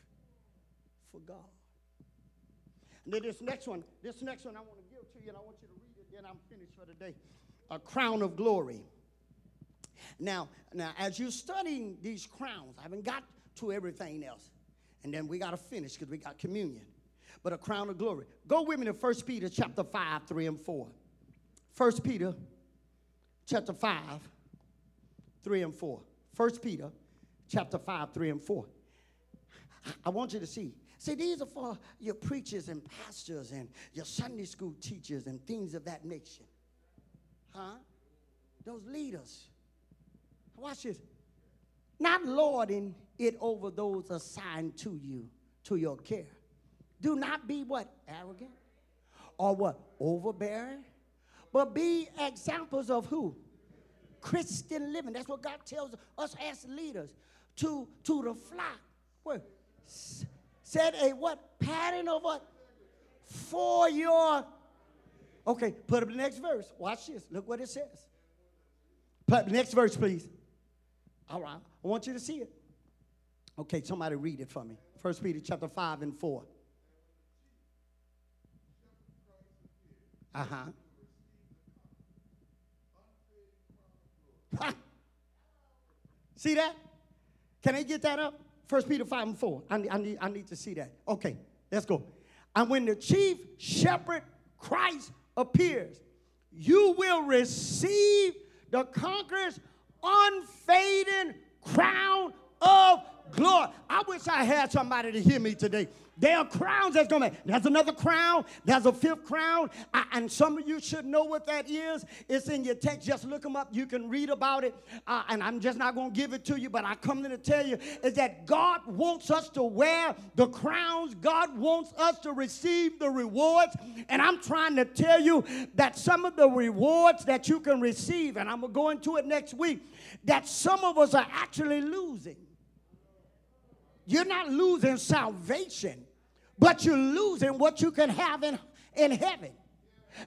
for God. And then this next one, this next one I want to give to you, and I want you to read it, then I'm finished for the day. A crown of glory. Now, now, as you're studying these crowns, I haven't got to everything else. And then we got to finish because we got communion but a crown of glory. Go with me to 1 Peter chapter 5, 3 and 4. 1 Peter chapter 5, 3 and 4. 1 Peter chapter 5, 3 and 4. I want you to see. See, these are for your preachers and pastors and your Sunday school teachers and things of that nature. Huh? Those leaders. Watch this. Not lording it over those assigned to you, to your care do not be what? Arrogant or what? Overbearing. But be examples of who? Christian living. That's what God tells us as leaders. To, to the flock. What? Said a what? Pattern of what? For your. Okay, put up the next verse. Watch this. Look what it says. Put up the next verse, please. All right. I want you to see it. Okay, somebody read it for me. First Peter chapter 5 and 4. Uh See that? Can I get that up? First Peter 5 and 4. I need, I, need, I need to see that. Okay, let's go. And when the chief shepherd Christ appears, you will receive the conqueror's unfading crown glory. I wish I had somebody to hear me today. There are crowns that's going to, there's another crown, there's a fifth crown, I, and some of you should know what that is. It's in your text. Just look them up. You can read about it, uh, and I'm just not going to give it to you, but I come to tell you is that God wants us to wear the crowns. God wants us to receive the rewards, and I'm trying to tell you that some of the rewards that you can receive, and I'm going to go into it next week, that some of us are actually losing. You're not losing salvation, but you're losing what you can have in, in heaven.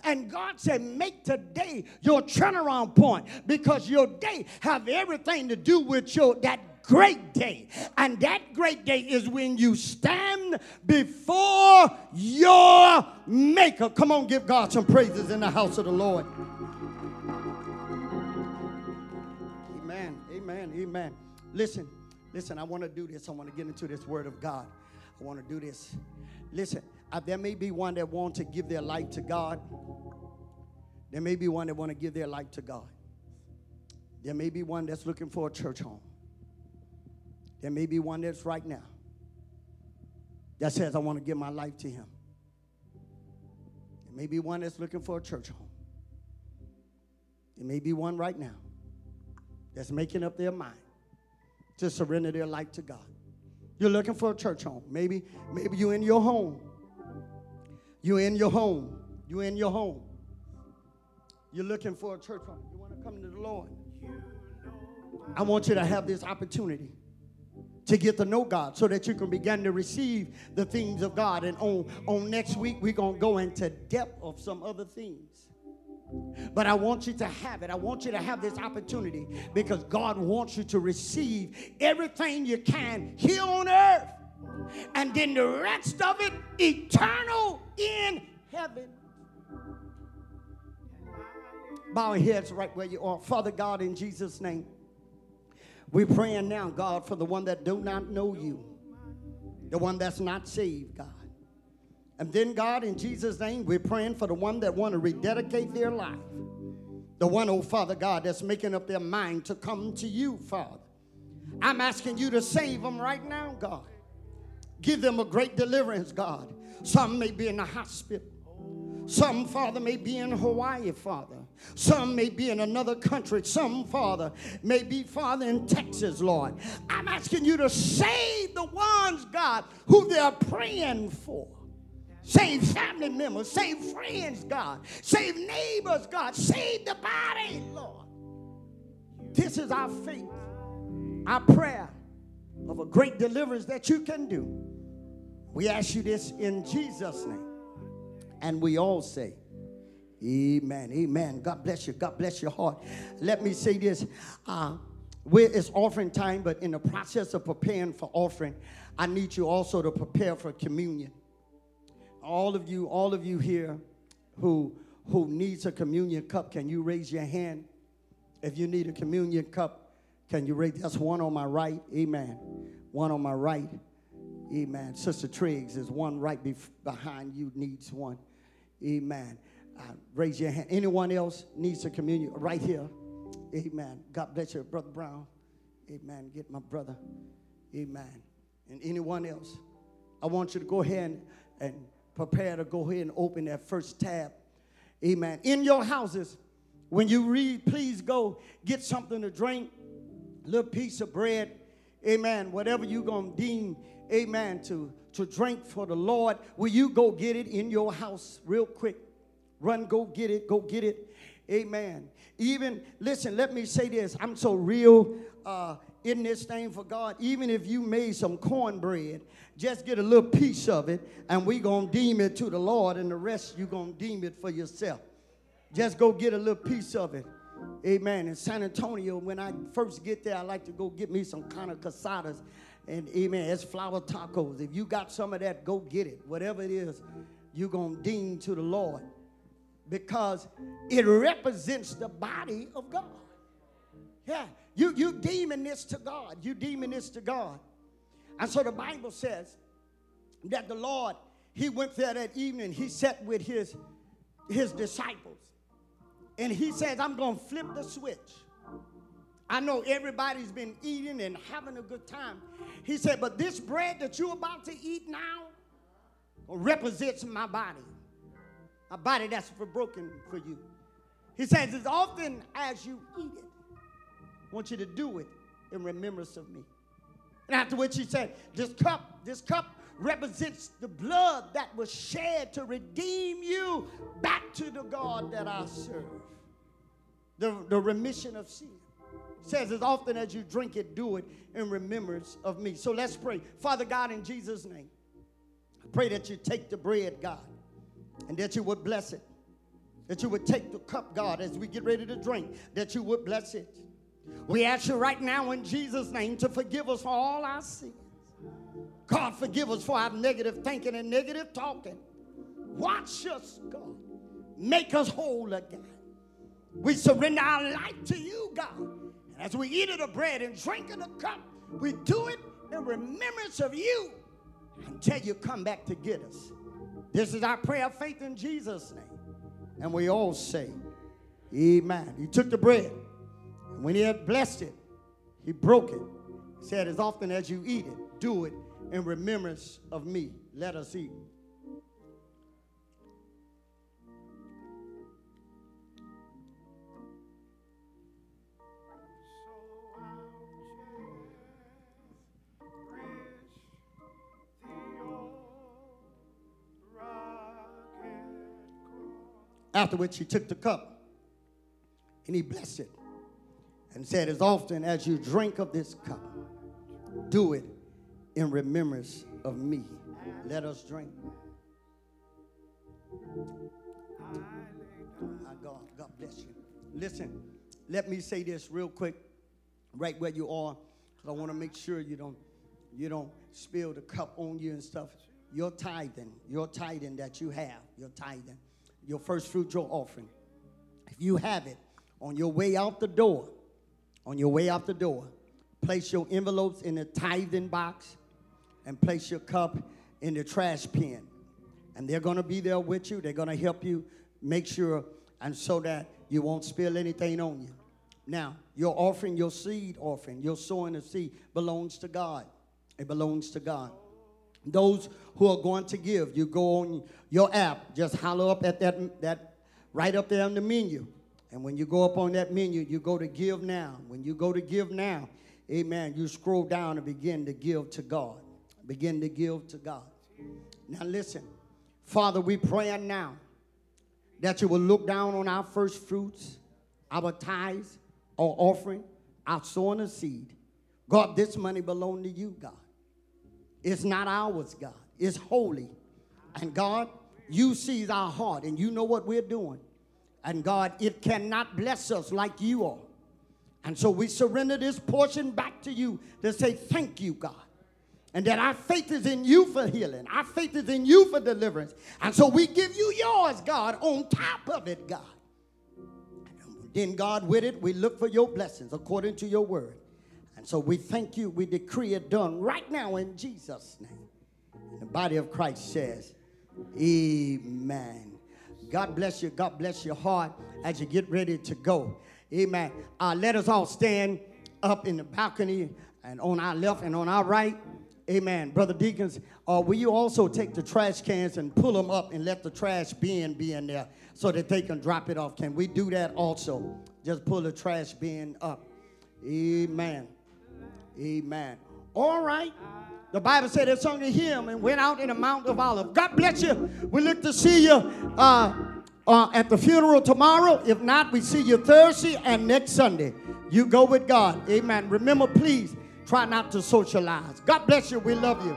And God said, make today your turnaround point because your day have everything to do with your that great day. And that great day is when you stand before your maker. Come on, give God some praises in the house of the Lord. Amen. Amen. Amen. Listen. Listen, I want to do this. I want to get into this word of God. I want to do this. Listen, uh, there may be one that want to give their life to God. There may be one that want to give their life to God. There may be one that's looking for a church home. There may be one that's right now that says, I want to give my life to him. There may be one that's looking for a church home. There may be one right now that's making up their mind to surrender their life to God. You're looking for a church home. Maybe, maybe you're in your home. You're in your home. You're in your home. You're looking for a church home. You want to come to the Lord. I want you to have this opportunity to get to know God so that you can begin to receive the things of God. And on, on next week, we're going to go into depth of some other things. But I want you to have it. I want you to have this opportunity because God wants you to receive everything you can here on earth. And then the rest of it eternal in heaven. Bow your heads right where you are. Father God, in Jesus' name, we're praying now, God, for the one that do not know you, the one that's not saved, God. And then, God, in Jesus' name, we're praying for the one that want to rededicate their life. The one, oh Father God, that's making up their mind to come to you, Father. I'm asking you to save them right now, God. Give them a great deliverance, God. Some may be in the hospital. Some, Father, may be in Hawaii, Father. Some may be in another country. Some, Father, may be, Father, in Texas, Lord. I'm asking you to save the ones, God, who they're praying for. Save family members. Save friends, God. Save neighbors, God. Save the body, Lord. This is our faith, our prayer of a great deliverance that you can do. We ask you this in Jesus' name. And we all say, Amen. Amen. God bless you. God bless your heart. Let me say this. Uh, it's offering time, but in the process of preparing for offering, I need you also to prepare for communion all of you, all of you here who who needs a communion cup, can you raise your hand? If you need a communion cup, can you raise? That's one on my right. Amen. One on my right. Amen. Sister Triggs is one right bef- behind you needs one. Amen. Uh, raise your hand. Anyone else needs a communion? Right here. Amen. God bless you, Brother Brown. Amen. Get my brother. Amen. And anyone else, I want you to go ahead and, and prepare to go ahead and open that first tab. Amen. In your houses, when you read, please go get something to drink, a little piece of bread. Amen. Whatever you're going to deem, amen, to, to drink for the Lord, will you go get it in your house real quick? Run, go get it, go get it. Amen. Even, listen, let me say this. I'm so real uh, in this thing for God. Even if you made some cornbread just get a little piece of it, and we going to deem it to the Lord, and the rest you going to deem it for yourself. Just go get a little piece of it. Amen. In San Antonio, when I first get there, I like to go get me some carne asadas. And amen, it's flour tacos. If you got some of that, go get it. Whatever it is, you're going to deem to the Lord. Because it represents the body of God. Yeah, you, you deeming this to God. You deeming this to God. And so the Bible says that the Lord, he went there that evening, he sat with his, his disciples. And he says, I'm going to flip the switch. I know everybody's been eating and having a good time. He said, But this bread that you're about to eat now represents my body, a body that's for broken for you. He says, As often as you eat it, I want you to do it in remembrance of me. And after which he said, This cup, this cup represents the blood that was shed to redeem you back to the God that I serve. The, the remission of sin. Says, as often as you drink it, do it in remembrance of me. So let's pray. Father God, in Jesus' name, I pray that you take the bread, God, and that you would bless it. That you would take the cup, God, as we get ready to drink, that you would bless it. We ask you right now in Jesus' name to forgive us for all our sins. God, forgive us for our negative thinking and negative talking. Watch us, God. Make us whole again. We surrender our life to you, God. And as we eat of the bread and drink of the cup, we do it in remembrance of you until you come back to get us. This is our prayer of faith in Jesus' name. And we all say, Amen. He took the bread, and when he had blessed it, he broke it. He said, As often as you eat it, do it in remembrance of me. Let us eat. After which he took the cup and he blessed it and said, As often as you drink of this cup, do it in remembrance of me. Let us drink. My God, God bless you. Listen, let me say this real quick, right where you are, because I want to make sure you don't you don't spill the cup on you and stuff. Your tithing, your tithing that you have, your tithing, your first fruit, your offering. If you have it on your way out the door, on your way out the door, place your envelopes in the tithing box and place your cup in the trash bin. And they're going to be there with you. They're going to help you make sure and so that you won't spill anything on you. Now, your offering, your seed offering, your sowing of seed belongs to God. It belongs to God. Those who are going to give, you go on your app, just holler up at that, that right up there on the menu. And when you go up on that menu, you go to give now. When you go to give now, amen, you scroll down and begin to give to God begin to give to God. Now, listen, Father, we pray now that you will look down on our first fruits, our tithes, our offering, our sowing of seed. God, this money belongs to you, God. It's not ours, God. It's holy. And God, you sees our heart and you know what we're doing. And God, it cannot bless us like you are. And so we surrender this portion back to you to say thank you, God and that our faith is in you for healing. Our faith is in you for deliverance. And so we give you yours, God, on top of it, God. Then, God, with it, we look for your blessings according to your word. So we thank you. We decree it done right now in Jesus' name. The body of Christ says, Amen. God bless you. God bless your heart as you get ready to go. Amen. Uh, let us all stand up in the balcony and on our left and on our right. Amen. Brother Deacons, uh, will you also take the trash cans and pull them up and let the trash bin be in there so that they can drop it off? Can we do that also? Just pull the trash bin up. Amen. Amen. All right. The Bible said they sung hymn and went out in the Mount of Olives. God bless you. We look to see you uh, uh, at the funeral tomorrow. If not, we see you Thursday and next Sunday. You go with God. Amen. Remember, please Try not to socialize. God bless you. We love you.